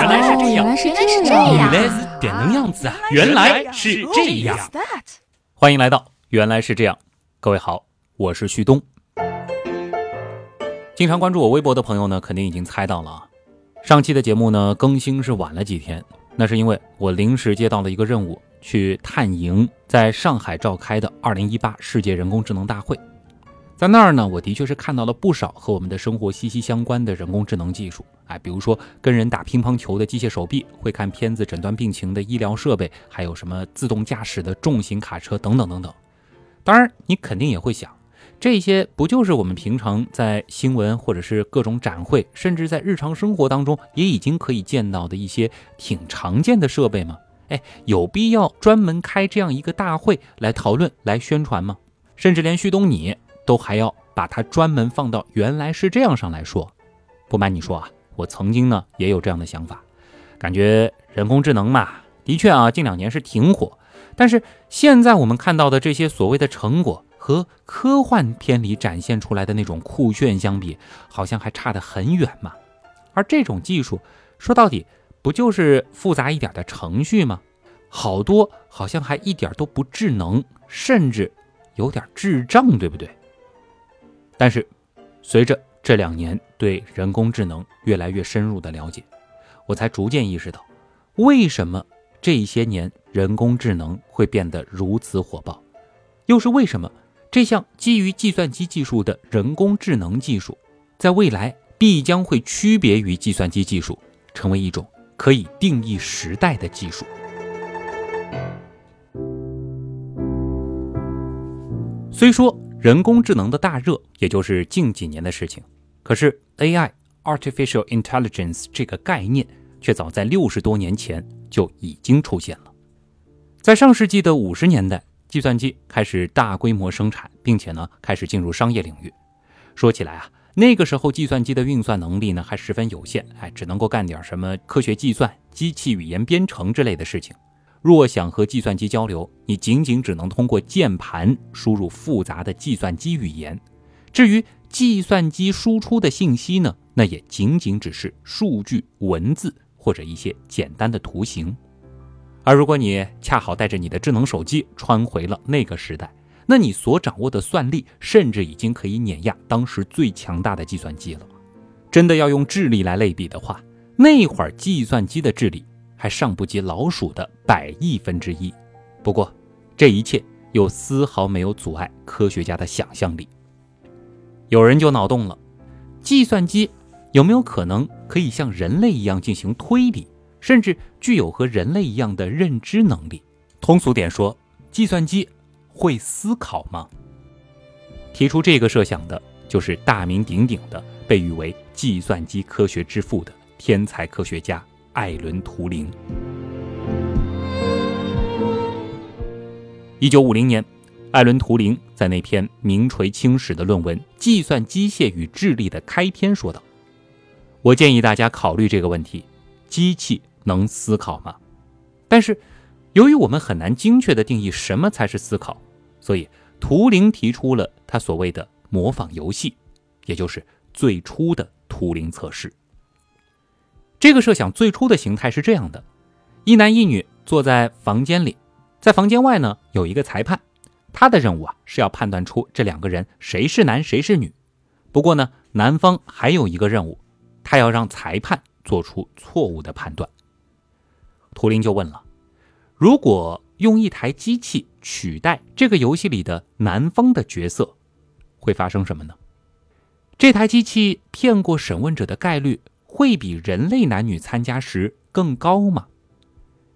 原来是这样，原来是这样，原来是点能样子啊！原来是这样。欢迎来到原来是这样，各位好，我是旭东。经常关注我微博的朋友呢，肯定已经猜到了啊。上期的节目呢更新是晚了几天，那是因为我临时接到了一个任务，去探营在上海召开的2018世界人工智能大会。在那儿呢，我的确是看到了不少和我们的生活息息相关的人工智能技术，哎，比如说跟人打乒乓球的机械手臂，会看片子诊断病情的医疗设备，还有什么自动驾驶的重型卡车等等等等。当然，你肯定也会想，这些不就是我们平常在新闻或者是各种展会，甚至在日常生活当中也已经可以见到的一些挺常见的设备吗？哎，有必要专门开这样一个大会来讨论、来宣传吗？甚至连旭东你。都还要把它专门放到原来是这样上来说，不瞒你说啊，我曾经呢也有这样的想法，感觉人工智能嘛，的确啊近两年是挺火，但是现在我们看到的这些所谓的成果和科幻片里展现出来的那种酷炫相比，好像还差得很远嘛。而这种技术说到底不就是复杂一点的程序吗？好多好像还一点都不智能，甚至有点智障，对不对？但是，随着这两年对人工智能越来越深入的了解，我才逐渐意识到，为什么这些年人工智能会变得如此火爆，又是为什么这项基于计算机技术的人工智能技术，在未来必将会区别于计算机技术，成为一种可以定义时代的技术。虽说。人工智能的大热，也就是近几年的事情。可是 AI（Artificial Intelligence） 这个概念，却早在六十多年前就已经出现了。在上世纪的五十年代，计算机开始大规模生产，并且呢，开始进入商业领域。说起来啊，那个时候计算机的运算能力呢，还十分有限，哎，只能够干点什么科学计算、机器语言编程之类的事情。若想和计算机交流，你仅仅只能通过键盘输入复杂的计算机语言。至于计算机输出的信息呢，那也仅仅只是数据、文字或者一些简单的图形。而如果你恰好带着你的智能手机穿回了那个时代，那你所掌握的算力甚至已经可以碾压当时最强大的计算机了。真的要用智力来类比的话，那会儿计算机的智力。还尚不及老鼠的百亿分之一，不过这一切又丝毫没有阻碍科学家的想象力。有人就脑洞了：计算机有没有可能可以像人类一样进行推理，甚至具有和人类一样的认知能力？通俗点说，计算机会思考吗？提出这个设想的就是大名鼎鼎的、被誉为计算机科学之父的天才科学家。艾伦·图灵。一九五零年，艾伦·图灵在那篇名垂青史的论文《计算机械与智力》的开篇说道：“我建议大家考虑这个问题：机器能思考吗？但是，由于我们很难精确的定义什么才是思考，所以图灵提出了他所谓的模仿游戏，也就是最初的图灵测试。”这个设想最初的形态是这样的：一男一女坐在房间里，在房间外呢有一个裁判，他的任务啊是要判断出这两个人谁是男谁是女。不过呢，男方还有一个任务，他要让裁判做出错误的判断。图灵就问了：如果用一台机器取代这个游戏里的男方的角色，会发生什么呢？这台机器骗过审问者的概率？会比人类男女参加时更高吗？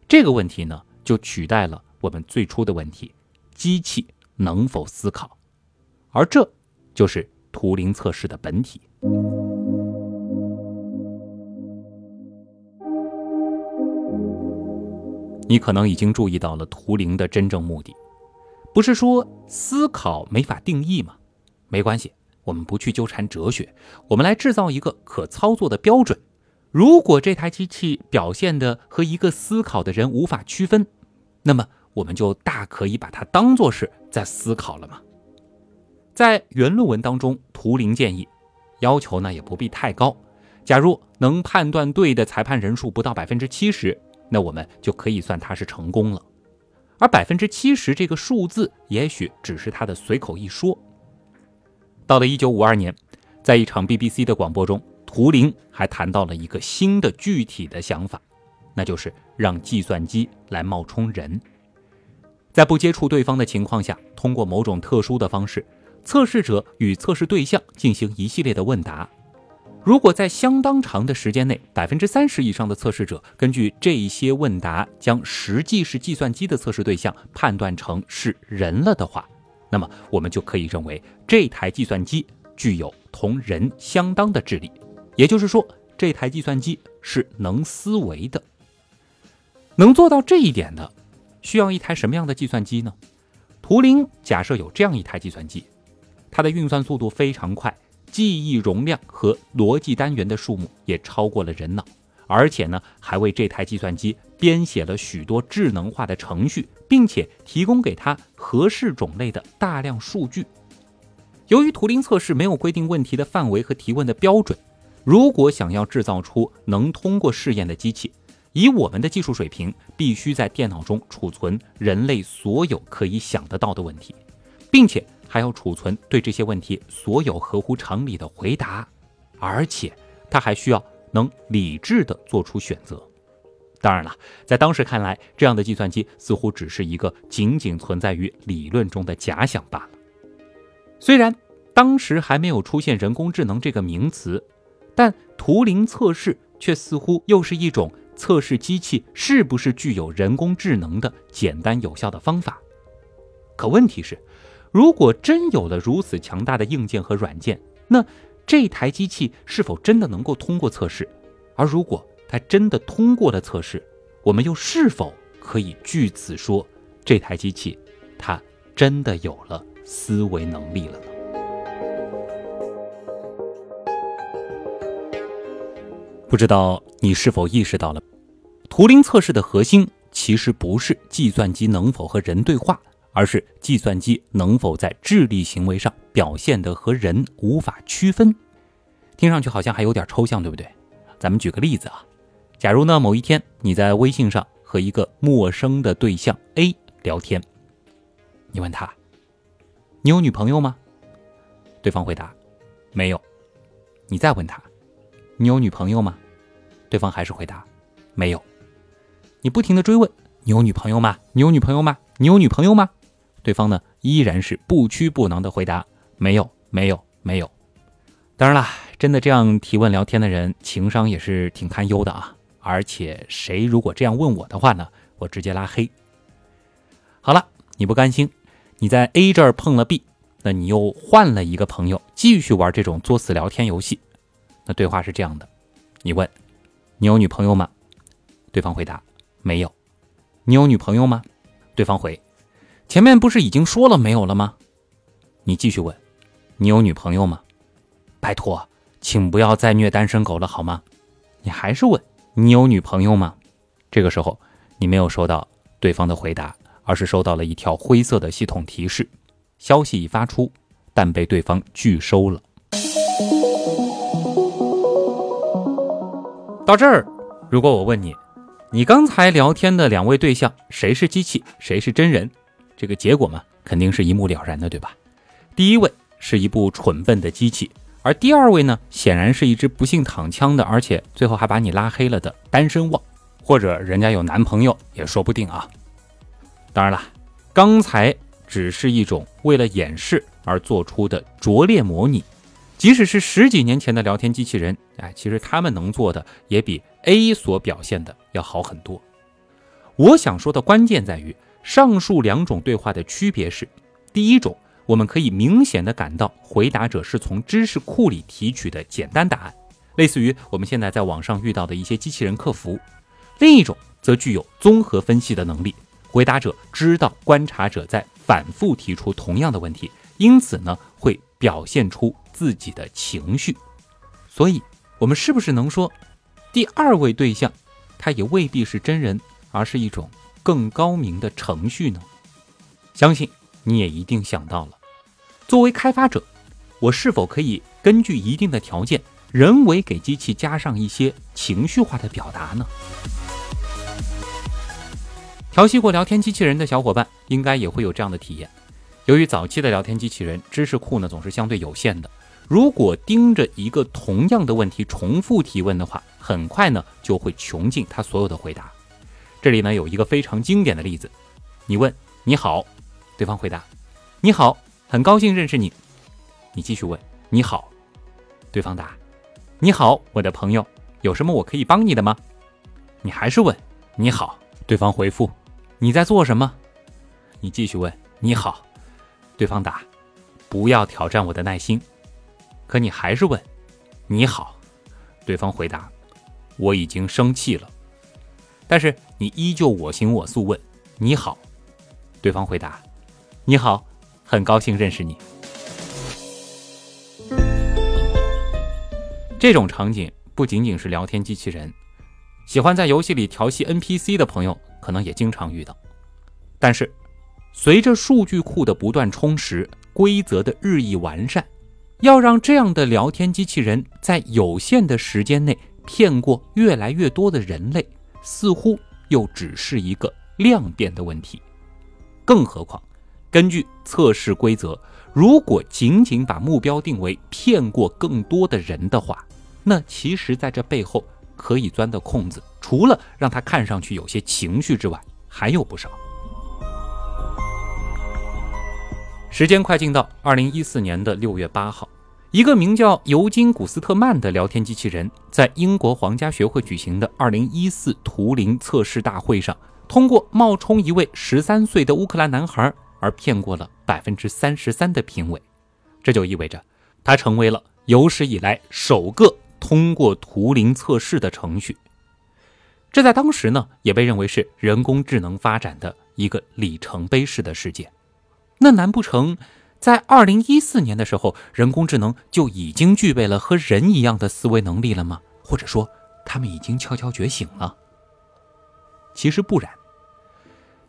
这个问题呢，就取代了我们最初的问题：机器能否思考？而这就是图灵测试的本体。你可能已经注意到了图灵的真正目的，不是说思考没法定义吗？没关系。我们不去纠缠哲学，我们来制造一个可操作的标准。如果这台机器表现的和一个思考的人无法区分，那么我们就大可以把它当做是在思考了嘛。在原论文当中，图灵建议要求呢也不必太高，假如能判断对的裁判人数不到百分之七十，那我们就可以算它是成功了。而百分之七十这个数字，也许只是他的随口一说。到了一九五二年，在一场 BBC 的广播中，图灵还谈到了一个新的具体的想法，那就是让计算机来冒充人，在不接触对方的情况下，通过某种特殊的方式，测试者与测试对象进行一系列的问答。如果在相当长的时间内，百分之三十以上的测试者根据这一些问答将实际是计算机的测试对象判断成是人了的话，那么我们就可以认为这台计算机具有同人相当的智力，也就是说，这台计算机是能思维的。能做到这一点的，需要一台什么样的计算机呢？图灵假设有这样一台计算机，它的运算速度非常快。记忆容量和逻辑单元的数目也超过了人脑，而且呢，还为这台计算机编写了许多智能化的程序，并且提供给它合适种类的大量数据。由于图灵测试没有规定问题的范围和提问的标准，如果想要制造出能通过试验的机器，以我们的技术水平，必须在电脑中储存人类所有可以想得到的问题，并且。还要储存对这些问题所有合乎常理的回答，而且他还需要能理智地做出选择。当然了，在当时看来，这样的计算机似乎只是一个仅仅存在于理论中的假想罢了。虽然当时还没有出现人工智能这个名词，但图灵测试却似乎又是一种测试机器是不是具有人工智能的简单有效的方法。可问题是。如果真有了如此强大的硬件和软件，那这台机器是否真的能够通过测试？而如果它真的通过了测试，我们又是否可以据此说这台机器它真的有了思维能力了呢？不知道你是否意识到了，图灵测试的核心其实不是计算机能否和人对话。而是计算机能否在智力行为上表现的和人无法区分，听上去好像还有点抽象，对不对？咱们举个例子啊，假如呢某一天你在微信上和一个陌生的对象 A 聊天，你问他：“你有女朋友吗？”对方回答：“没有。”你再问他：“你有女朋友吗？”对方还是回答：“没有。”你不停的追问：“你有女朋友吗？你有女朋友吗？你有女朋友吗？”对方呢依然是不屈不挠的回答：“没有，没有，没有。”当然了，真的这样提问聊天的人，情商也是挺堪忧的啊！而且谁如果这样问我的话呢，我直接拉黑。好了，你不甘心，你在 A 这儿碰了 B，那你又换了一个朋友，继续玩这种作死聊天游戏。那对话是这样的：你问，你有女朋友吗？对方回答：没有。你有女朋友吗？对方回。前面不是已经说了没有了吗？你继续问，你有女朋友吗？拜托，请不要再虐单身狗了好吗？你还是问你有女朋友吗？这个时候你没有收到对方的回答，而是收到了一条灰色的系统提示：消息已发出，但被对方拒收了。到这儿，如果我问你，你刚才聊天的两位对象谁是机器，谁是真人？这个结果嘛，肯定是一目了然的，对吧？第一位是一部蠢笨的机器，而第二位呢，显然是一只不幸躺枪的，而且最后还把你拉黑了的单身汪，或者人家有男朋友也说不定啊。当然了，刚才只是一种为了掩饰而做出的拙劣模拟，即使是十几年前的聊天机器人，哎，其实他们能做的也比 A 所表现的要好很多。我想说的关键在于。上述两种对话的区别是：第一种，我们可以明显的感到回答者是从知识库里提取的简单答案，类似于我们现在在网上遇到的一些机器人客服；另一种则具有综合分析的能力，回答者知道观察者在反复提出同样的问题，因此呢会表现出自己的情绪。所以，我们是不是能说，第二位对象，他也未必是真人，而是一种？更高明的程序呢？相信你也一定想到了。作为开发者，我是否可以根据一定的条件，人为给机器加上一些情绪化的表达呢？调戏过聊天机器人的小伙伴应该也会有这样的体验。由于早期的聊天机器人知识库呢总是相对有限的，如果盯着一个同样的问题重复提问的话，很快呢就会穷尽他所有的回答。这里呢有一个非常经典的例子：你问你好，对方回答你好，很高兴认识你。你继续问你好，对方答你好，我的朋友，有什么我可以帮你的吗？你还是问你好，对方回复。你在做什么？你继续问。你好，对方答：“不要挑战我的耐心。”可你还是问。你好，对方回答：“我已经生气了。”但是你依旧我行我素问。你好，对方回答：“你好，很高兴认识你。”这种场景不仅仅是聊天机器人，喜欢在游戏里调戏 NPC 的朋友。可能也经常遇到，但是随着数据库的不断充实，规则的日益完善，要让这样的聊天机器人在有限的时间内骗过越来越多的人类，似乎又只是一个量变的问题。更何况，根据测试规则，如果仅仅把目标定为骗过更多的人的话，那其实在这背后。可以钻的空子，除了让他看上去有些情绪之外，还有不少。时间快进到二零一四年的六月八号，一个名叫尤金·古斯特曼的聊天机器人，在英国皇家学会举行的二零一四图灵测试大会上，通过冒充一位十三岁的乌克兰男孩而骗过了百分之三十三的评委。这就意味着，他成为了有史以来首个。通过图灵测试的程序，这在当时呢也被认为是人工智能发展的一个里程碑式的事件。那难不成在二零一四年的时候，人工智能就已经具备了和人一样的思维能力了吗？或者说，他们已经悄悄觉醒了？其实不然。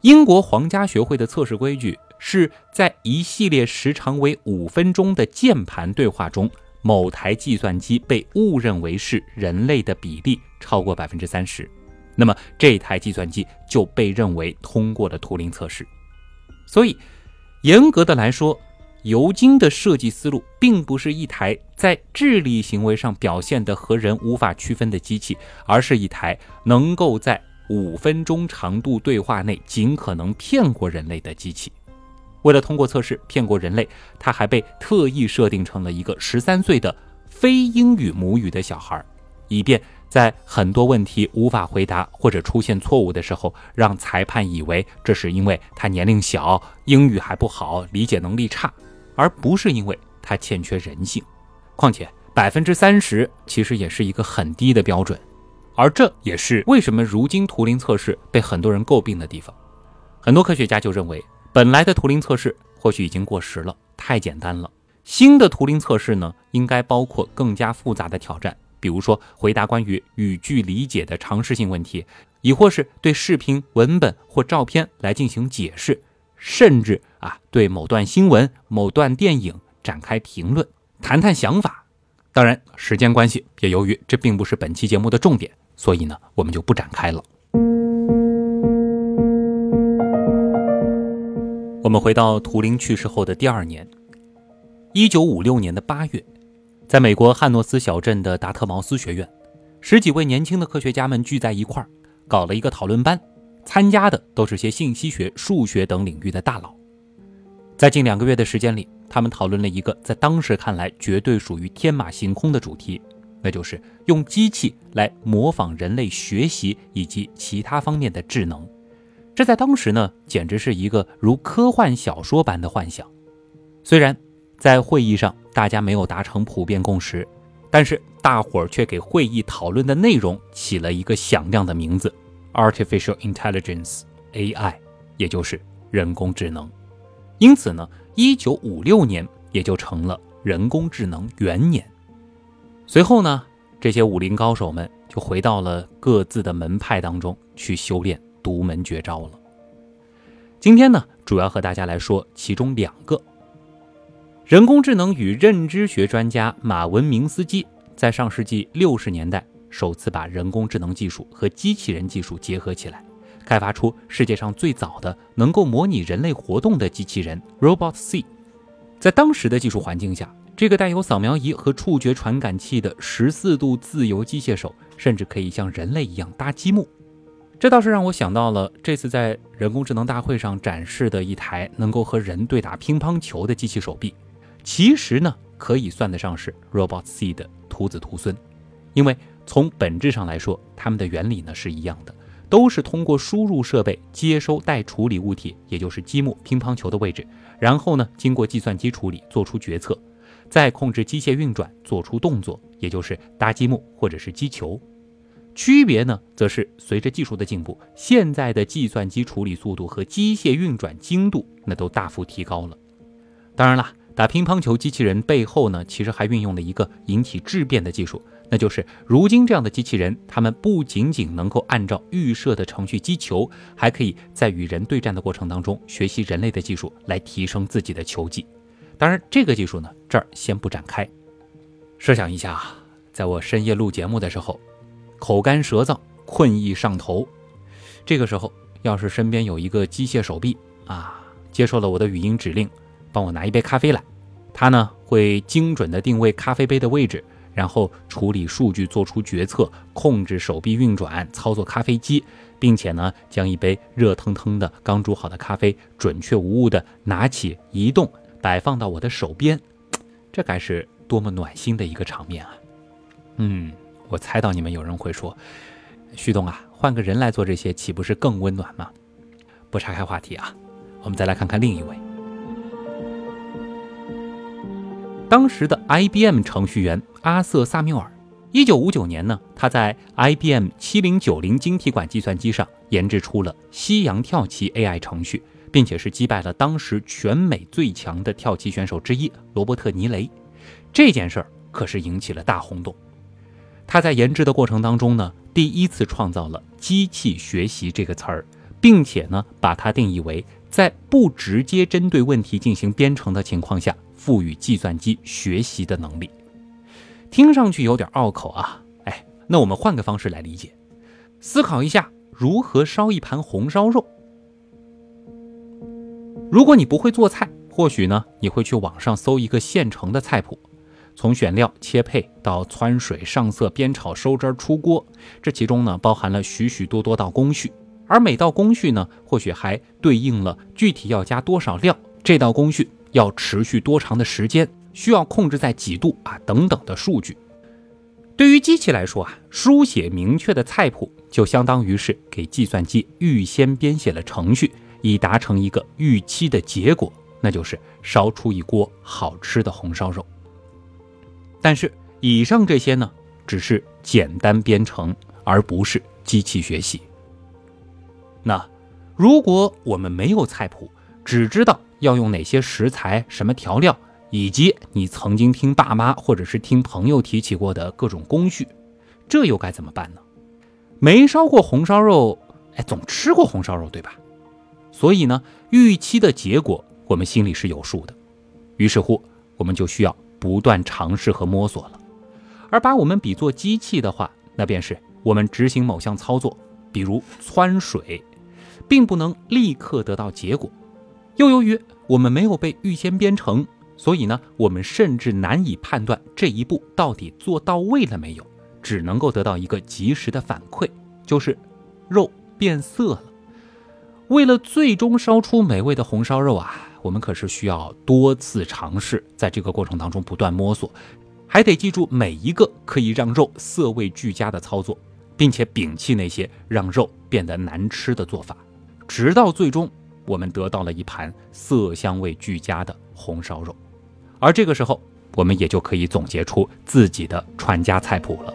英国皇家学会的测试规矩是在一系列时长为五分钟的键盘对话中。某台计算机被误认为是人类的比例超过百分之三十，那么这台计算机就被认为通过了图灵测试。所以，严格的来说，尤金的设计思路并不是一台在智力行为上表现的和人无法区分的机器，而是一台能够在五分钟长度对话内尽可能骗过人类的机器。为了通过测试骗过人类，他还被特意设定成了一个十三岁的非英语母语的小孩，以便在很多问题无法回答或者出现错误的时候，让裁判以为这是因为他年龄小、英语还不好、理解能力差，而不是因为他欠缺人性。况且百分之三十其实也是一个很低的标准，而这也是为什么如今图灵测试被很多人诟病的地方。很多科学家就认为。本来的图灵测试或许已经过时了，太简单了。新的图灵测试呢，应该包括更加复杂的挑战，比如说回答关于语句理解的常识性问题，亦或是对视频、文本或照片来进行解释，甚至啊对某段新闻、某段电影展开评论，谈谈想法。当然，时间关系，也由于这并不是本期节目的重点，所以呢，我们就不展开了。我们回到图灵去世后的第二年，一九五六年的八月，在美国汉诺斯小镇的达特茅斯学院，十几位年轻的科学家们聚在一块儿，搞了一个讨论班。参加的都是些信息学、数学等领域的大佬。在近两个月的时间里，他们讨论了一个在当时看来绝对属于天马行空的主题，那就是用机器来模仿人类学习以及其他方面的智能。这在当时呢，简直是一个如科幻小说般的幻想。虽然在会议上大家没有达成普遍共识，但是大伙儿却给会议讨论的内容起了一个响亮的名字：Artificial Intelligence（AI），也就是人工智能。因此呢，1956年也就成了人工智能元年。随后呢，这些武林高手们就回到了各自的门派当中去修炼。独门绝招了。今天呢，主要和大家来说其中两个。人工智能与认知学专家马文明斯基在上世纪六十年代首次把人工智能技术和机器人技术结合起来，开发出世界上最早的能够模拟人类活动的机器人 Robot C。在当时的技术环境下，这个带有扫描仪和触觉传感器的十四度自由机械手，甚至可以像人类一样搭积木。这倒是让我想到了这次在人工智能大会上展示的一台能够和人对打乒乓球的机器手臂。其实呢，可以算得上是 Robot C 的徒子徒孙，因为从本质上来说，它们的原理呢是一样的，都是通过输入设备接收待处理物体，也就是积木、乒乓球的位置，然后呢经过计算机处理做出决策，再控制机械运转做出动作，也就是搭积木或者是击球。区别呢，则是随着技术的进步，现在的计算机处理速度和机械运转精度那都大幅提高了。当然了。打乒乓球机器人背后呢，其实还运用了一个引起质变的技术，那就是如今这样的机器人，它们不仅仅能够按照预设的程序击球，还可以在与人对战的过程当中学习人类的技术来提升自己的球技。当然，这个技术呢，这儿先不展开。设想一下啊，在我深夜录节目的时候，口干舌燥、困意上头，这个时候要是身边有一个机械手臂啊，接受了我的语音指令。帮我拿一杯咖啡来，它呢会精准的定位咖啡杯的位置，然后处理数据，做出决策，控制手臂运转，操作咖啡机，并且呢将一杯热腾腾的刚煮好的咖啡准确无误的拿起、移动、摆放到我的手边，这该是多么暖心的一个场面啊！嗯，我猜到你们有人会说，旭东啊，换个人来做这些，岂不是更温暖吗？不岔开话题啊，我们再来看看另一位。当时的 IBM 程序员阿瑟·萨缪尔，一九五九年呢，他在 IBM 七零九零晶体管计算机上研制出了西洋跳棋 AI 程序，并且是击败了当时全美最强的跳棋选手之一罗伯特·尼雷。这件事儿可是引起了大轰动。他在研制的过程当中呢，第一次创造了“机器学习”这个词儿，并且呢，把它定义为在不直接针对问题进行编程的情况下。赋予计算机学习的能力，听上去有点拗口啊！哎，那我们换个方式来理解，思考一下如何烧一盘红烧肉。如果你不会做菜，或许呢你会去网上搜一个现成的菜谱，从选料、切配到汆水、上色、煸炒、收汁、出锅，这其中呢包含了许许多多道工序，而每道工序呢或许还对应了具体要加多少料，这道工序。要持续多长的时间？需要控制在几度啊？等等的数据。对于机器来说啊，书写明确的菜谱就相当于是给计算机预先编写了程序，以达成一个预期的结果，那就是烧出一锅好吃的红烧肉。但是以上这些呢，只是简单编程，而不是机器学习。那如果我们没有菜谱，只知道。要用哪些食材、什么调料，以及你曾经听爸妈或者是听朋友提起过的各种工序，这又该怎么办呢？没烧过红烧肉，哎，总吃过红烧肉对吧？所以呢，预期的结果我们心里是有数的。于是乎，我们就需要不断尝试和摸索了。而把我们比作机器的话，那便是我们执行某项操作，比如汆水，并不能立刻得到结果。又由于我们没有被预先编程，所以呢，我们甚至难以判断这一步到底做到位了没有，只能够得到一个及时的反馈，就是肉变色了。为了最终烧出美味的红烧肉啊，我们可是需要多次尝试，在这个过程当中不断摸索，还得记住每一个可以让肉色味俱佳的操作，并且摒弃那些让肉变得难吃的做法，直到最终。我们得到了一盘色香味俱佳的红烧肉，而这个时候，我们也就可以总结出自己的传家菜谱了。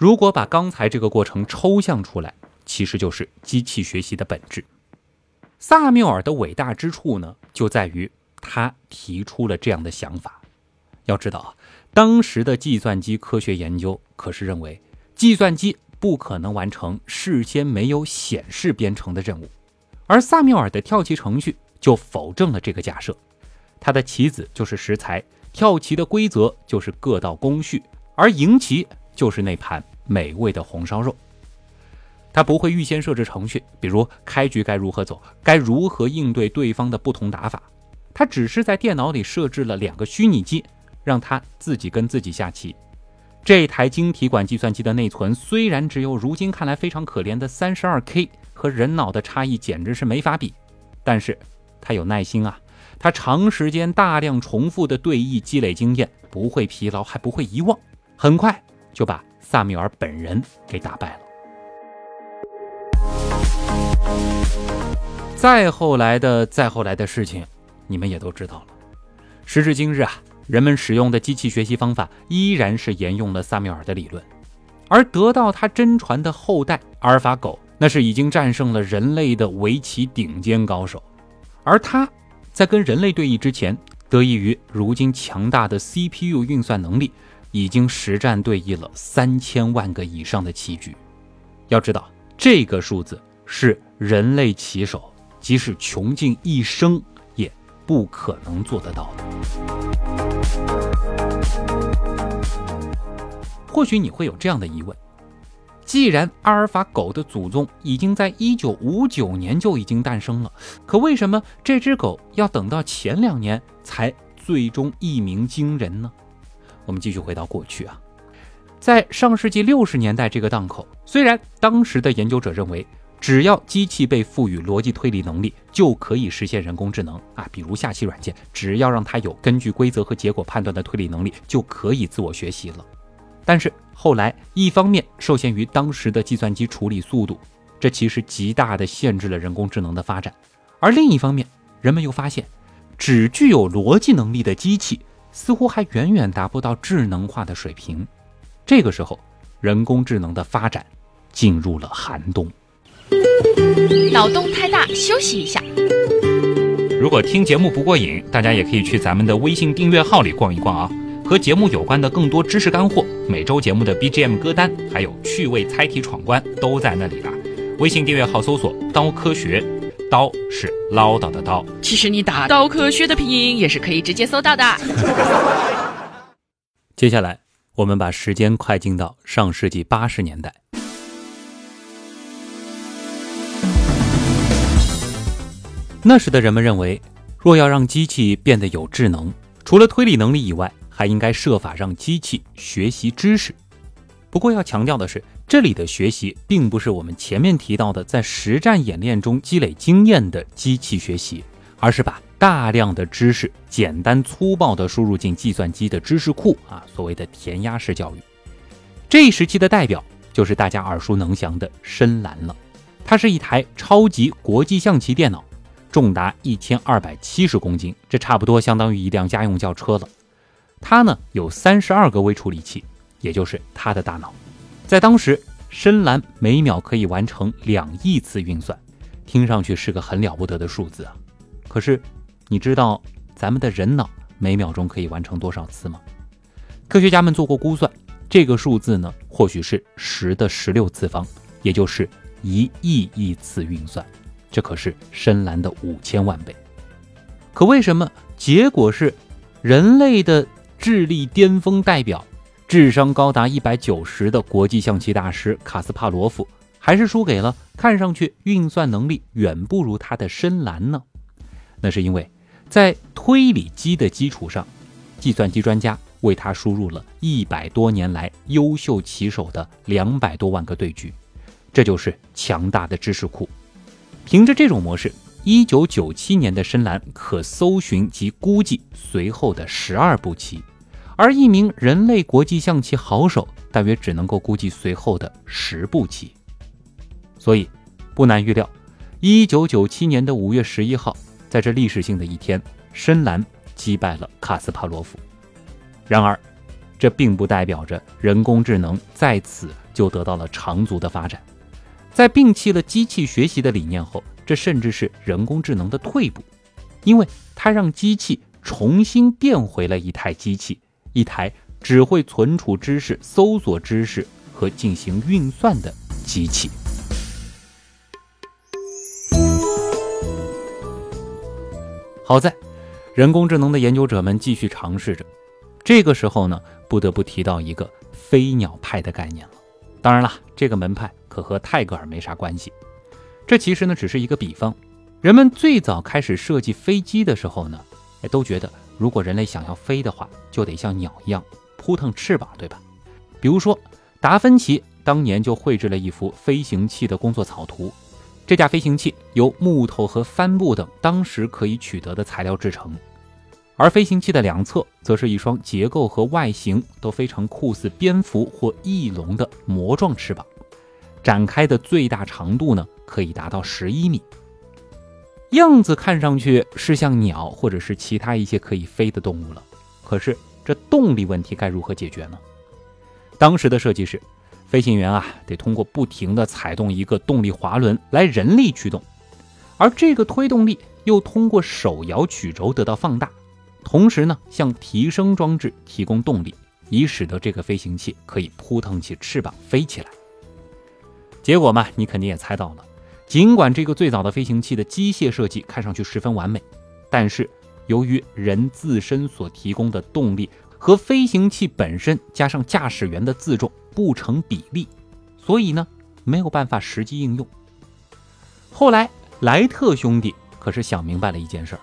如果把刚才这个过程抽象出来，其实就是机器学习的本质。萨缪尔的伟大之处呢，就在于他提出了这样的想法。要知道啊，当时的计算机科学研究可是认为计算机。不可能完成事先没有显示编程的任务，而萨缪尔的跳棋程序就否证了这个假设。他的棋子就是食材，跳棋的规则就是各道工序，而赢棋就是那盘美味的红烧肉。他不会预先设置程序，比如开局该如何走，该如何应对对方的不同打法。他只是在电脑里设置了两个虚拟机，让他自己跟自己下棋。这台晶体管计算机的内存虽然只有如今看来非常可怜的三十二 K，和人脑的差异简直是没法比，但是他有耐心啊，他长时间大量重复的对弈积累经验，不会疲劳，还不会遗忘，很快就把萨米尔本人给打败了。再后来的再后来的事情，你们也都知道了。时至今日啊，人们使用的机器学习方法依然是沿用了萨缪尔的理论，而得到他真传的后代阿尔法狗，那是已经战胜了人类的围棋顶尖高手。而他在跟人类对弈之前，得益于如今强大的 CPU 运算能力，已经实战对弈了三千万个以上的棋局。要知道，这个数字是人类棋手。即使穷尽一生，也不可能做得到的。或许你会有这样的疑问：既然阿尔法狗的祖宗已经在一九五九年就已经诞生了，可为什么这只狗要等到前两年才最终一鸣惊人呢？我们继续回到过去啊，在上世纪六十年代这个档口，虽然当时的研究者认为。只要机器被赋予逻辑推理能力，就可以实现人工智能啊！比如下棋软件，只要让它有根据规则和结果判断的推理能力，就可以自我学习了。但是后来，一方面受限于当时的计算机处理速度，这其实极大的限制了人工智能的发展；而另一方面，人们又发现，只具有逻辑能力的机器似乎还远远达不到智能化的水平。这个时候，人工智能的发展进入了寒冬。脑洞太大，休息一下。如果听节目不过瘾，大家也可以去咱们的微信订阅号里逛一逛啊。和节目有关的更多知识干货，每周节目的 BGM 歌单，还有趣味猜题闯关，都在那里了。微信订阅号搜索“刀科学”，刀是唠叨的刀。其实你打“刀科学”的拼音也是可以直接搜到的。接下来，我们把时间快进到上世纪八十年代。那时的人们认为，若要让机器变得有智能，除了推理能力以外，还应该设法让机器学习知识。不过要强调的是，这里的学习并不是我们前面提到的在实战演练中积累经验的机器学习，而是把大量的知识简单粗暴地输入进计算机的知识库啊，所谓的填鸭式教育。这一时期的代表就是大家耳熟能详的深蓝了，它是一台超级国际象棋电脑。重达一千二百七十公斤，这差不多相当于一辆家用轿车了。它呢有三十二个微处理器，也就是它的大脑。在当时，深蓝每秒可以完成两亿次运算，听上去是个很了不得的数字啊。可是，你知道咱们的人脑每秒钟可以完成多少次吗？科学家们做过估算，这个数字呢，或许是十的十六次方，也就是一亿亿次运算。这可是深蓝的五千万倍，可为什么结果是人类的智力巅峰代表，智商高达一百九十的国际象棋大师卡斯帕罗夫，还是输给了看上去运算能力远不如他的深蓝呢？那是因为在推理机的基础上，计算机专家为他输入了一百多年来优秀棋手的两百多万个对局，这就是强大的知识库。凭着这种模式，一九九七年的深蓝可搜寻及估计随后的十二步棋，而一名人类国际象棋好手大约只能够估计随后的十步棋。所以，不难预料，一九九七年的五月十一号，在这历史性的一天，深蓝击败了卡斯帕罗夫。然而，这并不代表着人工智能在此就得到了长足的发展。在摒弃了机器学习的理念后，这甚至是人工智能的退步，因为它让机器重新变回了一台机器，一台只会存储知识、搜索知识和进行运算的机器。好在，人工智能的研究者们继续尝试着。这个时候呢，不得不提到一个飞鸟派的概念了。当然了，这个门派可和泰戈尔没啥关系。这其实呢，只是一个比方。人们最早开始设计飞机的时候呢，哎，都觉得如果人类想要飞的话，就得像鸟一样扑腾翅膀，对吧？比如说，达芬奇当年就绘制了一幅飞行器的工作草图。这架飞行器由木头和帆布等当时可以取得的材料制成，而飞行器的两侧则是一双结构和外形都非常酷似蝙蝠或翼龙的膜状翅膀，展开的最大长度呢可以达到十一米。样子看上去是像鸟或者是其他一些可以飞的动物了，可是这动力问题该如何解决呢？当时的设计是。飞行员啊，得通过不停地踩动一个动力滑轮来人力驱动，而这个推动力又通过手摇曲轴得到放大，同时呢，向提升装置提供动力，以使得这个飞行器可以扑腾起翅膀飞起来。结果嘛，你肯定也猜到了，尽管这个最早的飞行器的机械设计看上去十分完美，但是由于人自身所提供的动力和飞行器本身加上驾驶员的自重。不成比例，所以呢没有办法实际应用。后来莱特兄弟可是想明白了一件事儿，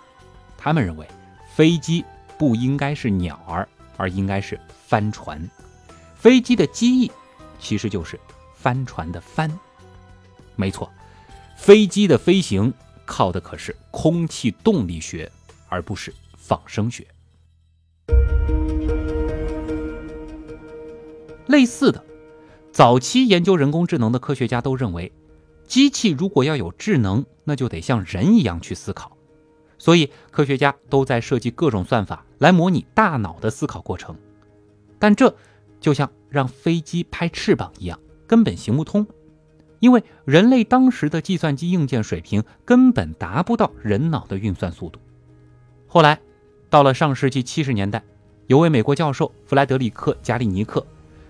他们认为飞机不应该是鸟儿，而应该是帆船。飞机的机翼其实就是帆船的帆。没错，飞机的飞行靠的可是空气动力学，而不是仿生学。类似的，早期研究人工智能的科学家都认为，机器如果要有智能，那就得像人一样去思考。所以，科学家都在设计各种算法来模拟大脑的思考过程。但这就像让飞机拍翅膀一样，根本行不通，因为人类当时的计算机硬件水平根本达不到人脑的运算速度。后来，到了上世纪七十年代，有位美国教授弗莱德里克·加利尼克。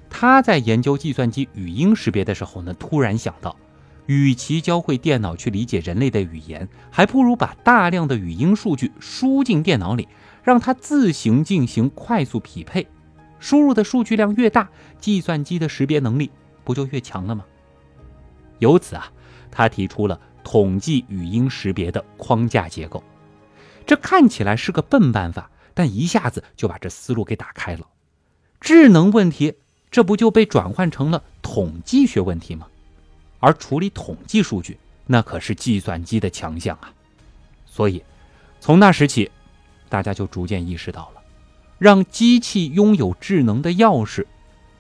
他在研究计算机语音识别的时候呢，突然想到，与其教会电脑去理解人类的语言，还不如把大量的语音数据输进电脑里，让它自行进行快速匹配。输入的数据量越大，计算机的识别能力不就越强了吗？由此啊，他提出了统计语音识别的框架结构。这看起来是个笨办法，但一下子就把这思路给打开了。智能问题。这不就被转换成了统计学问题吗？而处理统计数据，那可是计算机的强项啊！所以，从那时起，大家就逐渐意识到了，让机器拥有智能的钥匙，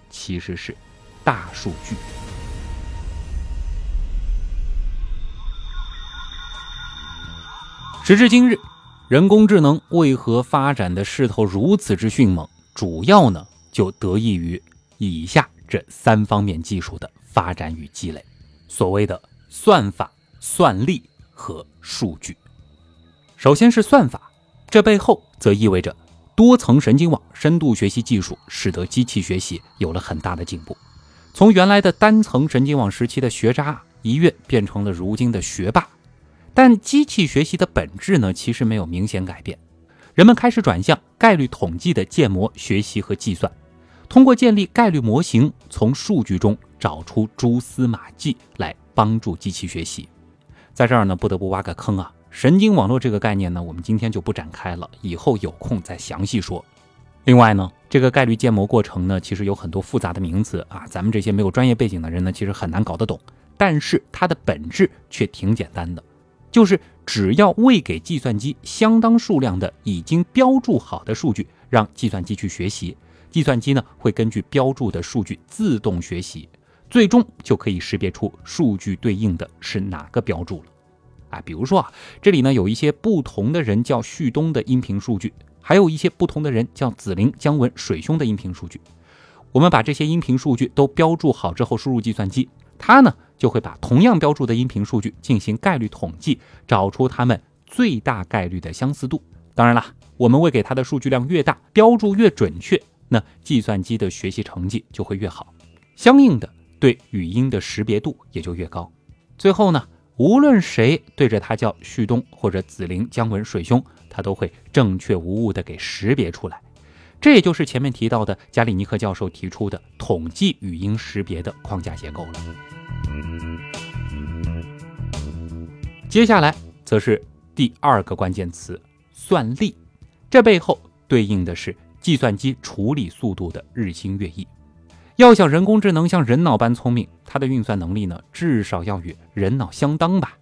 其实是大数据。时至今日，人工智能为何发展的势头如此之迅猛？主要呢，就得益于。以下这三方面技术的发展与积累，所谓的算法、算力和数据。首先是算法，这背后则意味着多层神经网深度学习技术使得机器学习有了很大的进步，从原来的单层神经网时期的学渣一跃变成了如今的学霸。但机器学习的本质呢，其实没有明显改变，人们开始转向概率统计的建模学习和计算。通过建立概率模型，从数据中找出蛛丝马迹来帮助机器学习。在这儿呢，不得不挖个坑啊！神经网络这个概念呢，我们今天就不展开了，以后有空再详细说。另外呢，这个概率建模过程呢，其实有很多复杂的名词啊，咱们这些没有专业背景的人呢，其实很难搞得懂。但是它的本质却挺简单的，就是只要喂给计算机相当数量的已经标注好的数据，让计算机去学习。计算机呢会根据标注的数据自动学习，最终就可以识别出数据对应的是哪个标注了。啊，比如说啊，这里呢有一些不同的人叫旭东的音频数据，还有一些不同的人叫紫菱、姜文、水兄的音频数据。我们把这些音频数据都标注好之后输入计算机，它呢就会把同样标注的音频数据进行概率统计，找出它们最大概率的相似度。当然了，我们喂给它的数据量越大，标注越准确。那计算机的学习成绩就会越好，相应的对语音的识别度也就越高。最后呢，无论谁对着它叫旭东或者紫菱、姜文、水兄，它都会正确无误的给识别出来。这也就是前面提到的加里尼克教授提出的统计语音识别的框架结构了。接下来则是第二个关键词——算力，这背后对应的是计算机处理速度的日新月异。要想人工智能像人脑般聪明，它的运算能力呢，至少要与人脑相当吧。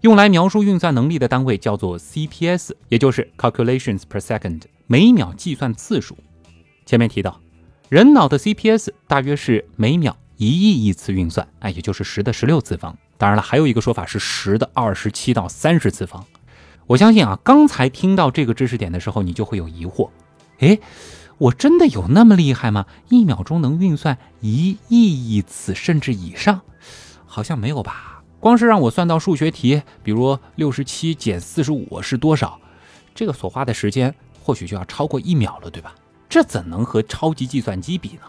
用来描述运算能力的单位叫做 CPS，也就是 calculations per second，每秒计算次数。前面提到，人脑的 CPS 大约是每秒一亿亿次运算，哎，也就是十的十六次方。当然了，还有一个说法是十的二十七到三十次方。我相信啊，刚才听到这个知识点的时候，你就会有疑惑，诶，我真的有那么厉害吗？一秒钟能运算一亿亿次甚至以上？好像没有吧？光是让我算到数学题，比如六十七减四十五是多少，这个所花的时间或许就要超过一秒了，对吧？这怎能和超级计算机比呢？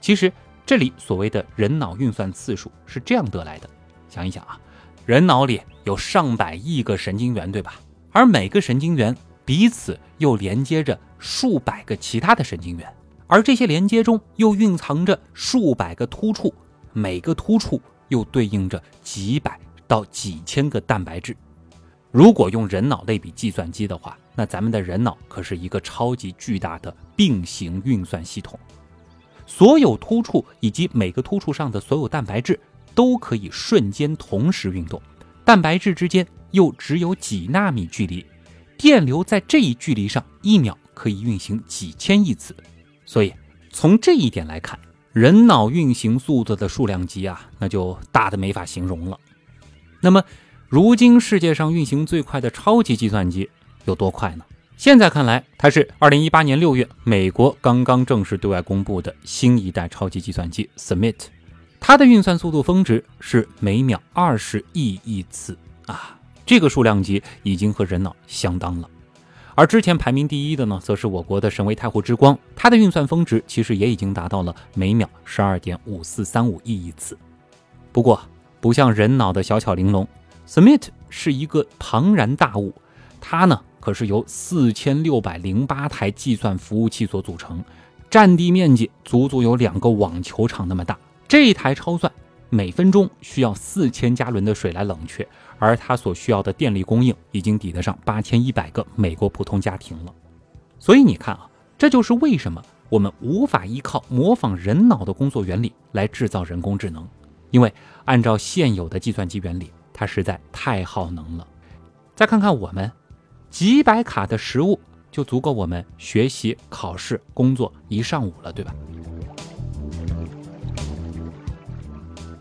其实这里所谓的人脑运算次数是这样得来的。想一想啊，人脑里有上百亿个神经元，对吧？而每个神经元彼此又连接着。数百个其他的神经元，而这些连接中又蕴藏着数百个突触，每个突触又对应着几百到几千个蛋白质。如果用人脑类比计算机的话，那咱们的人脑可是一个超级巨大的并行运算系统。所有突触以及每个突触上的所有蛋白质都可以瞬间同时运动，蛋白质之间又只有几纳米距离，电流在这一距离上一秒。可以运行几千亿次，所以从这一点来看，人脑运行速度的数量级啊，那就大的没法形容了。那么，如今世界上运行最快的超级计算机有多快呢？现在看来，它是2018年6月美国刚刚正式对外公布的新一代超级计算机 Summit，它的运算速度峰值是每秒20亿亿次啊，这个数量级已经和人脑相当了。而之前排名第一的呢，则是我国的神威太湖之光，它的运算峰值其实也已经达到了每秒十二点五四三五亿亿次。不过，不像人脑的小巧玲珑，Summit 是一个庞然大物，它呢可是由四千六百零八台计算服务器所组成，占地面积足足有两个网球场那么大。这一台超算每分钟需要四千加仑的水来冷却。而它所需要的电力供应已经抵得上八千一百个美国普通家庭了，所以你看啊，这就是为什么我们无法依靠模仿人脑的工作原理来制造人工智能，因为按照现有的计算机原理，它实在太耗能了。再看看我们，几百卡的食物就足够我们学习、考试、工作一上午了，对吧？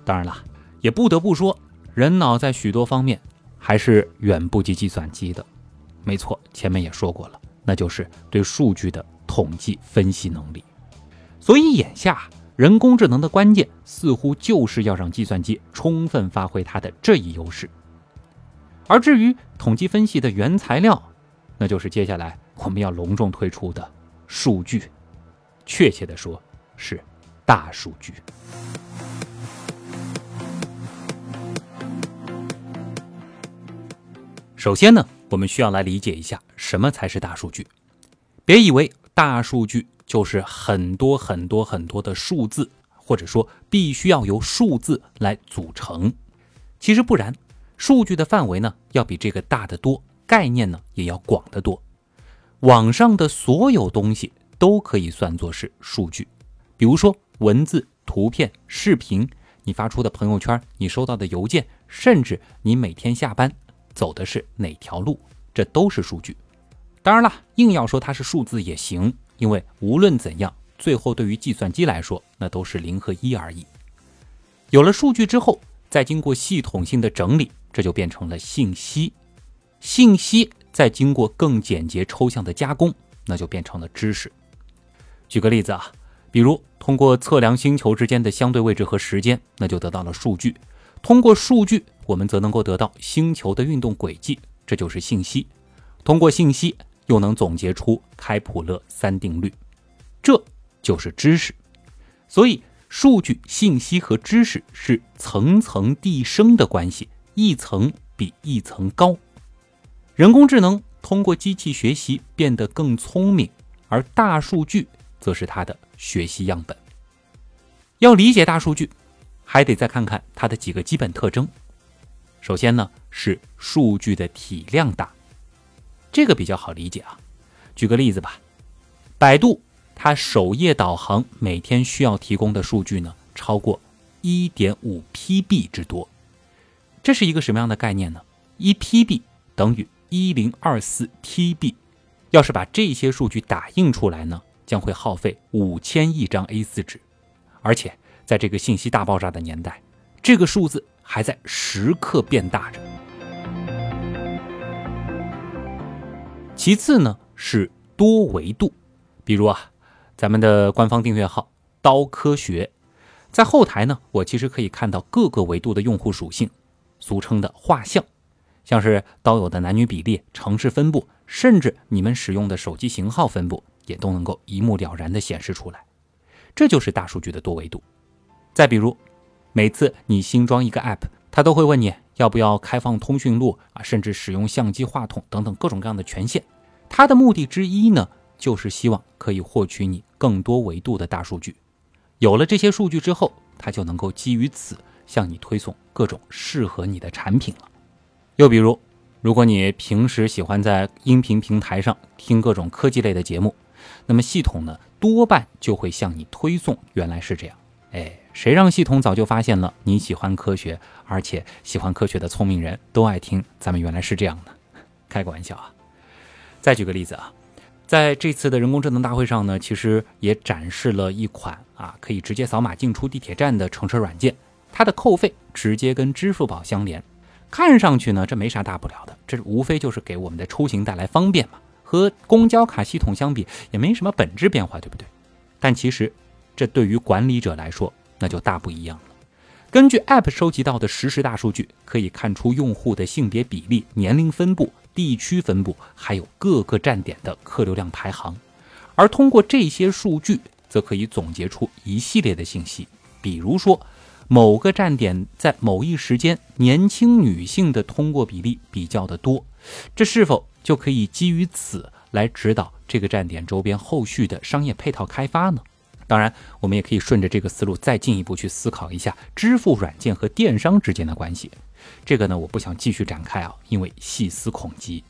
当然了，也不得不说。人脑在许多方面还是远不及计算机的，没错，前面也说过了，那就是对数据的统计分析能力。所以眼下人工智能的关键似乎就是要让计算机充分发挥它的这一优势。而至于统计分析的原材料，那就是接下来我们要隆重推出的数据，确切的说是大数据。首先呢，我们需要来理解一下什么才是大数据。别以为大数据就是很多很多很多的数字，或者说必须要由数字来组成。其实不然，数据的范围呢要比这个大得多，概念呢也要广得多。网上的所有东西都可以算作是数据，比如说文字、图片、视频，你发出的朋友圈，你收到的邮件，甚至你每天下班。走的是哪条路？这都是数据。当然了，硬要说它是数字也行，因为无论怎样，最后对于计算机来说，那都是零和一而已。有了数据之后，再经过系统性的整理，这就变成了信息。信息再经过更简洁抽象的加工，那就变成了知识。举个例子啊，比如通过测量星球之间的相对位置和时间，那就得到了数据。通过数据。我们则能够得到星球的运动轨迹，这就是信息。通过信息，又能总结出开普勒三定律，这就是知识。所以，数据、信息和知识是层层递升的关系，一层比一层高。人工智能通过机器学习变得更聪明，而大数据则是它的学习样本。要理解大数据，还得再看看它的几个基本特征。首先呢，是数据的体量大，这个比较好理解啊。举个例子吧，百度它首页导航每天需要提供的数据呢，超过一点五 PB 之多。这是一个什么样的概念呢？一 PB 等于一零二四 TB。要是把这些数据打印出来呢，将会耗费五千亿张 A4 纸。而且在这个信息大爆炸的年代，这个数字还在时刻变大着。其次呢是多维度，比如啊，咱们的官方订阅号“刀科学”，在后台呢，我其实可以看到各个维度的用户属性，俗称的画像，像是刀友的男女比例、城市分布，甚至你们使用的手机型号分布，也都能够一目了然地显示出来。这就是大数据的多维度。再比如，每次你新装一个 App，它都会问你要不要开放通讯录啊，甚至使用相机、话筒等等各种各样的权限。它的目的之一呢，就是希望可以获取你更多维度的大数据。有了这些数据之后，它就能够基于此向你推送各种适合你的产品了。又比如，如果你平时喜欢在音频平台上听各种科技类的节目，那么系统呢？多半就会向你推送，原来是这样。哎，谁让系统早就发现了你喜欢科学，而且喜欢科学的聪明人都爱听，咱们原来是这样的。开个玩笑啊！再举个例子啊，在这次的人工智能大会上呢，其实也展示了一款啊可以直接扫码进出地铁站的乘车软件，它的扣费直接跟支付宝相连。看上去呢，这没啥大不了的，这无非就是给我们的出行带来方便嘛。和公交卡系统相比，也没什么本质变化，对不对？但其实，这对于管理者来说，那就大不一样了。根据 App 收集到的实时大数据，可以看出用户的性别比例、年龄分布、地区分布，还有各个站点的客流量排行。而通过这些数据，则可以总结出一系列的信息，比如说，某个站点在某一时间，年轻女性的通过比例比较的多，这是否？就可以基于此来指导这个站点周边后续的商业配套开发呢？当然，我们也可以顺着这个思路再进一步去思考一下支付软件和电商之间的关系。这个呢，我不想继续展开啊，因为细思恐极。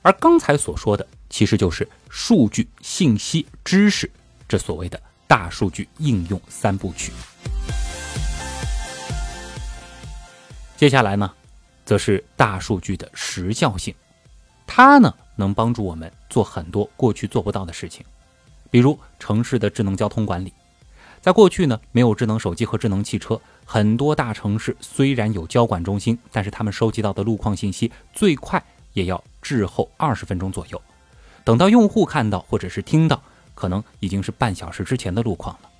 而刚才所说的，其实就是数据、信息、知识这所谓的大数据应用三部曲。接下来呢，则是大数据的时效性。它呢，能帮助我们做很多过去做不到的事情，比如城市的智能交通管理。在过去呢，没有智能手机和智能汽车，很多大城市虽然有交管中心，但是他们收集到的路况信息最快也要滞后二十分钟左右。等到用户看到或者是听到，可能已经是半小时之前的路况了。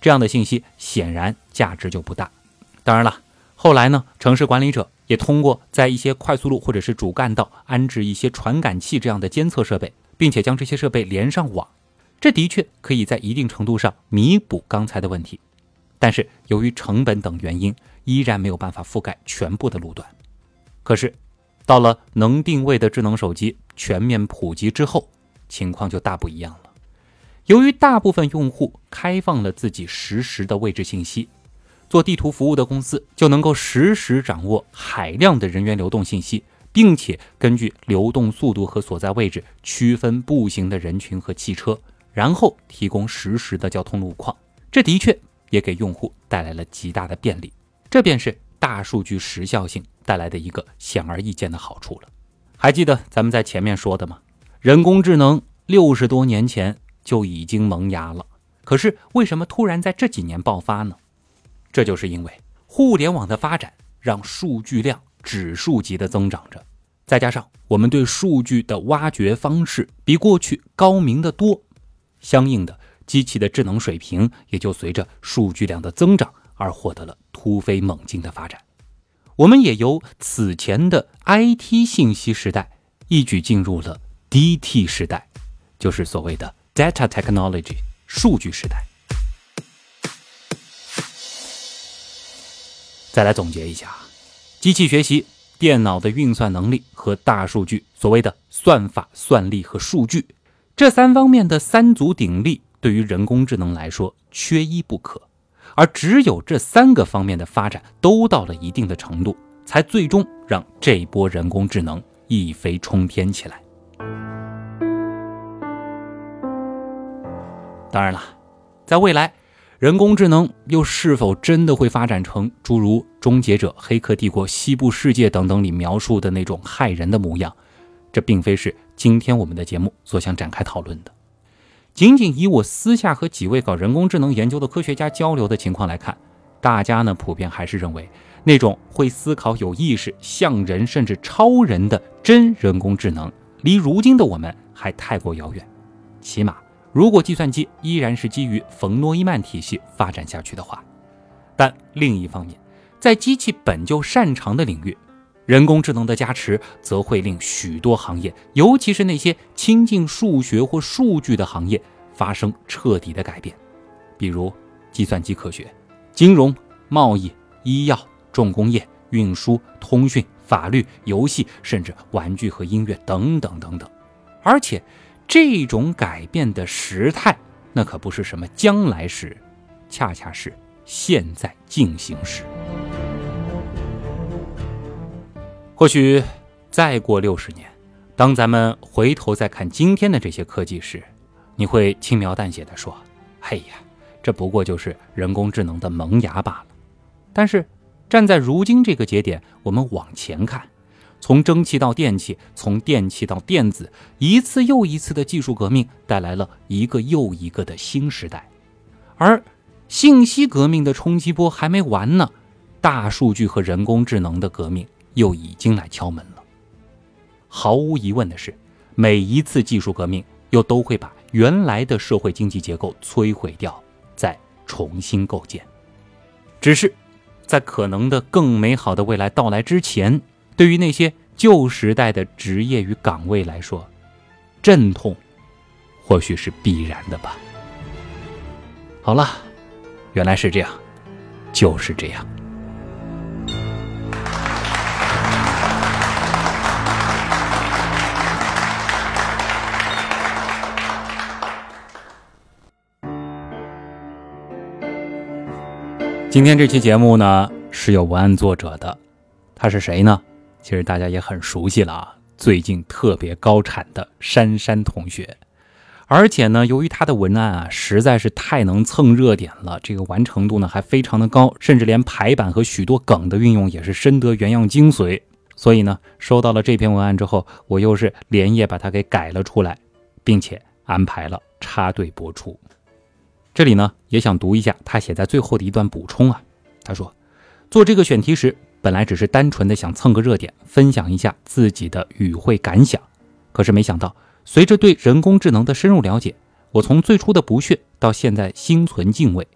这样的信息显然价值就不大。当然了，后来呢，城市管理者。也通过在一些快速路或者是主干道安置一些传感器这样的监测设备，并且将这些设备连上网，这的确可以在一定程度上弥补刚才的问题。但是由于成本等原因，依然没有办法覆盖全部的路段。可是，到了能定位的智能手机全面普及之后，情况就大不一样了。由于大部分用户开放了自己实时的位置信息。做地图服务的公司就能够实时掌握海量的人员流动信息，并且根据流动速度和所在位置区分步行的人群和汽车，然后提供实时的交通路况。这的确也给用户带来了极大的便利。这便是大数据时效性带来的一个显而易见的好处了。还记得咱们在前面说的吗？人工智能六十多年前就已经萌芽了，可是为什么突然在这几年爆发呢？这就是因为互联网的发展让数据量指数级的增长着，再加上我们对数据的挖掘方式比过去高明的多，相应的机器的智能水平也就随着数据量的增长而获得了突飞猛进的发展。我们也由此前的 IT 信息时代一举进入了 DT 时代，就是所谓的 Data Technology 数据时代。再来总结一下，机器学习电脑的运算能力和大数据，所谓的算法、算力和数据这三方面的三足鼎立，对于人工智能来说缺一不可。而只有这三个方面的发展都到了一定的程度，才最终让这波人工智能一飞冲天起来。当然了，在未来，人工智能又是否真的会发展成诸如《终结者》《黑客帝国》《西部世界》等等里描述的那种骇人的模样？这并非是今天我们的节目所想展开讨论的。仅仅以我私下和几位搞人工智能研究的科学家交流的情况来看，大家呢普遍还是认为，那种会思考、有意识、像人甚至超人的真人工智能，离如今的我们还太过遥远。起码。如果计算机依然是基于冯诺依曼体系发展下去的话，但另一方面，在机器本就擅长的领域，人工智能的加持则会令许多行业，尤其是那些亲近数学或数据的行业发生彻底的改变，比如计算机科学、金融、贸易、医药、重工业、运输、通讯、法律、游戏，甚至玩具和音乐等等等等，而且。这种改变的时态，那可不是什么将来时，恰恰是现在进行时。或许再过六十年，当咱们回头再看今天的这些科技时，你会轻描淡写的说：“嘿呀，这不过就是人工智能的萌芽罢了。”但是站在如今这个节点，我们往前看。从蒸汽到电气，从电器到电子，一次又一次的技术革命带来了一个又一个的新时代，而信息革命的冲击波还没完呢，大数据和人工智能的革命又已经来敲门了。毫无疑问的是，每一次技术革命又都会把原来的社会经济结构摧毁掉，再重新构建。只是在可能的更美好的未来到来之前。对于那些旧时代的职业与岗位来说，阵痛或许是必然的吧。好了，原来是这样，就是这样。今天这期节目呢，是有文案作者的，他是谁呢？其实大家也很熟悉了啊，最近特别高产的珊珊同学，而且呢，由于他的文案啊实在是太能蹭热点了，这个完成度呢还非常的高，甚至连排版和许多梗的运用也是深得原样精髓。所以呢，收到了这篇文案之后，我又是连夜把它给改了出来，并且安排了插队播出。这里呢，也想读一下他写在最后的一段补充啊，他说，做这个选题时。本来只是单纯的想蹭个热点，分享一下自己的语会感想，可是没想到，随着对人工智能的深入了解，我从最初的不屑到现在心存敬畏。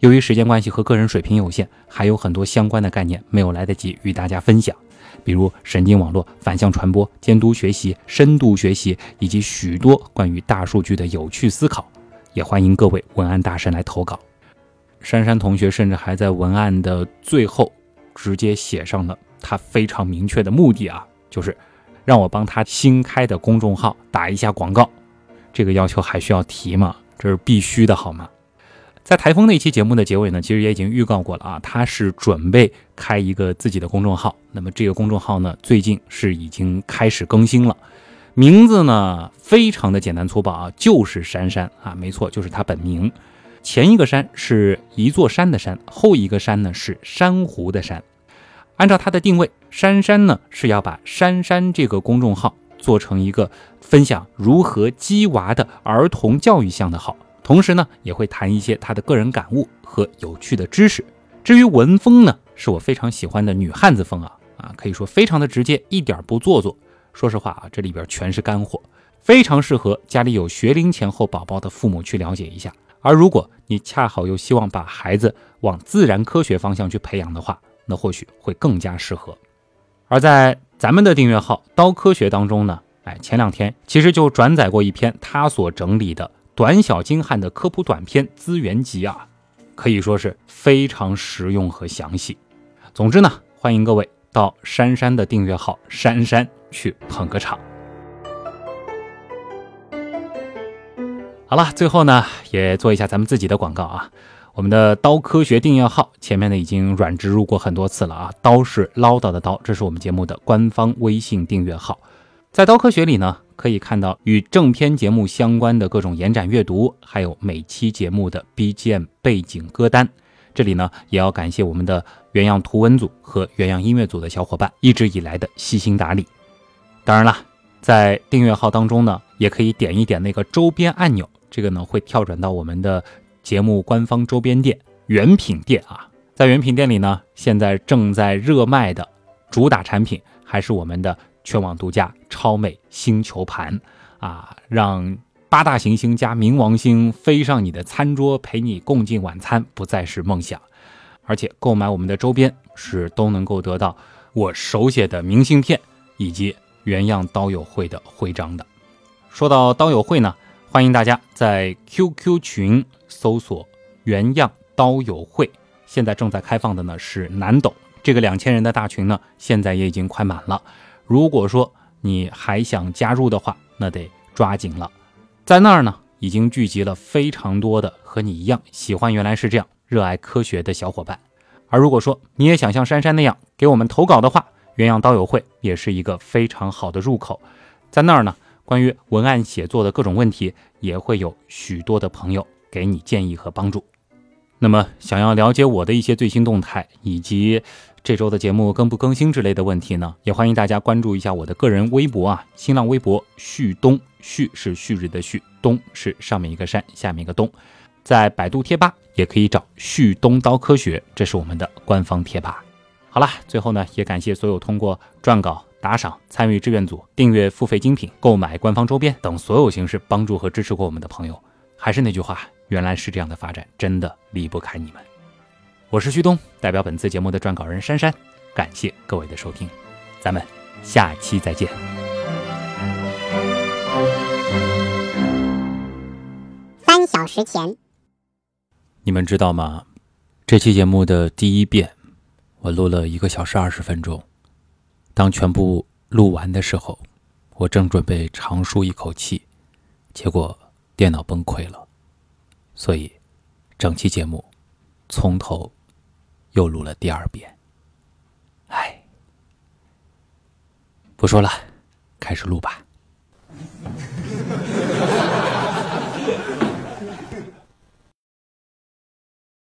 由于时间关系和个人水平有限，还有很多相关的概念没有来得及与大家分享，比如神经网络、反向传播、监督学习、深度学习，以及许多关于大数据的有趣思考。也欢迎各位文案大神来投稿。珊珊同学甚至还在文案的最后。直接写上了他非常明确的目的啊，就是让我帮他新开的公众号打一下广告。这个要求还需要提吗？这是必须的，好吗？在台风那期节目的结尾呢，其实也已经预告过了啊，他是准备开一个自己的公众号。那么这个公众号呢，最近是已经开始更新了，名字呢非常的简单粗暴啊，就是珊珊啊，没错，就是他本名。前一个山是一座山的山，后一个山呢是珊瑚的珊。按照它的定位，珊珊呢是要把珊珊这个公众号做成一个分享如何鸡娃的儿童教育项的号，同时呢也会谈一些他的个人感悟和有趣的知识。至于文风呢，是我非常喜欢的女汉子风啊啊，可以说非常的直接，一点不做作。说实话啊，这里边全是干货，非常适合家里有学龄前后宝宝的父母去了解一下。而如果你恰好又希望把孩子往自然科学方向去培养的话，那或许会更加适合。而在咱们的订阅号“刀科学”当中呢，哎，前两天其实就转载过一篇他所整理的短小精悍的科普短片资源集啊，可以说是非常实用和详细。总之呢，欢迎各位到珊珊的订阅号“珊珊”去捧个场。好了，最后呢，也做一下咱们自己的广告啊。我们的刀科学订阅号前面呢已经软植入过很多次了啊。刀是唠叨的刀，这是我们节目的官方微信订阅号。在刀科学里呢，可以看到与正片节目相关的各种延展阅读，还有每期节目的 BGM 背景歌单。这里呢，也要感谢我们的原样图文组和原样音乐组的小伙伴一直以来的悉心打理。当然了，在订阅号当中呢，也可以点一点那个周边按钮。这个呢会跳转到我们的节目官方周边店原品店啊，在原品店里呢，现在正在热卖的主打产品还是我们的全网独家超美星球盘啊，让八大行星加冥王星飞上你的餐桌，陪你共进晚餐不再是梦想。而且购买我们的周边是都能够得到我手写的明信片以及原样刀友会的徽章的。说到刀友会呢。欢迎大家在 QQ 群搜索“原样刀友会”，现在正在开放的呢是南斗这个两千人的大群呢，现在也已经快满了。如果说你还想加入的话，那得抓紧了。在那儿呢，已经聚集了非常多的和你一样喜欢原来是这样热爱科学的小伙伴。而如果说你也想像珊珊那样给我们投稿的话，原样刀友会也是一个非常好的入口。在那儿呢。关于文案写作的各种问题，也会有许多的朋友给你建议和帮助。那么，想要了解我的一些最新动态，以及这周的节目更不更新之类的问题呢，也欢迎大家关注一下我的个人微博啊，新浪微博旭东，旭是旭日的旭，东是上面一个山，下面一个东。在百度贴吧也可以找旭东刀科学，这是我们的官方贴吧。好了，最后呢，也感谢所有通过撰稿。打赏、参与志愿组、订阅付费精品、购买官方周边等所有形式帮助和支持过我们的朋友，还是那句话，原来是这样的发展，真的离不开你们。我是旭东，代表本次节目的撰稿人珊珊，感谢各位的收听，咱们下期再见。三小时前，你们知道吗？这期节目的第一遍，我录了一个小时二十分钟。当全部录完的时候，我正准备长舒一口气，结果电脑崩溃了，所以整期节目从头又录了第二遍。唉，不说了，开始录吧。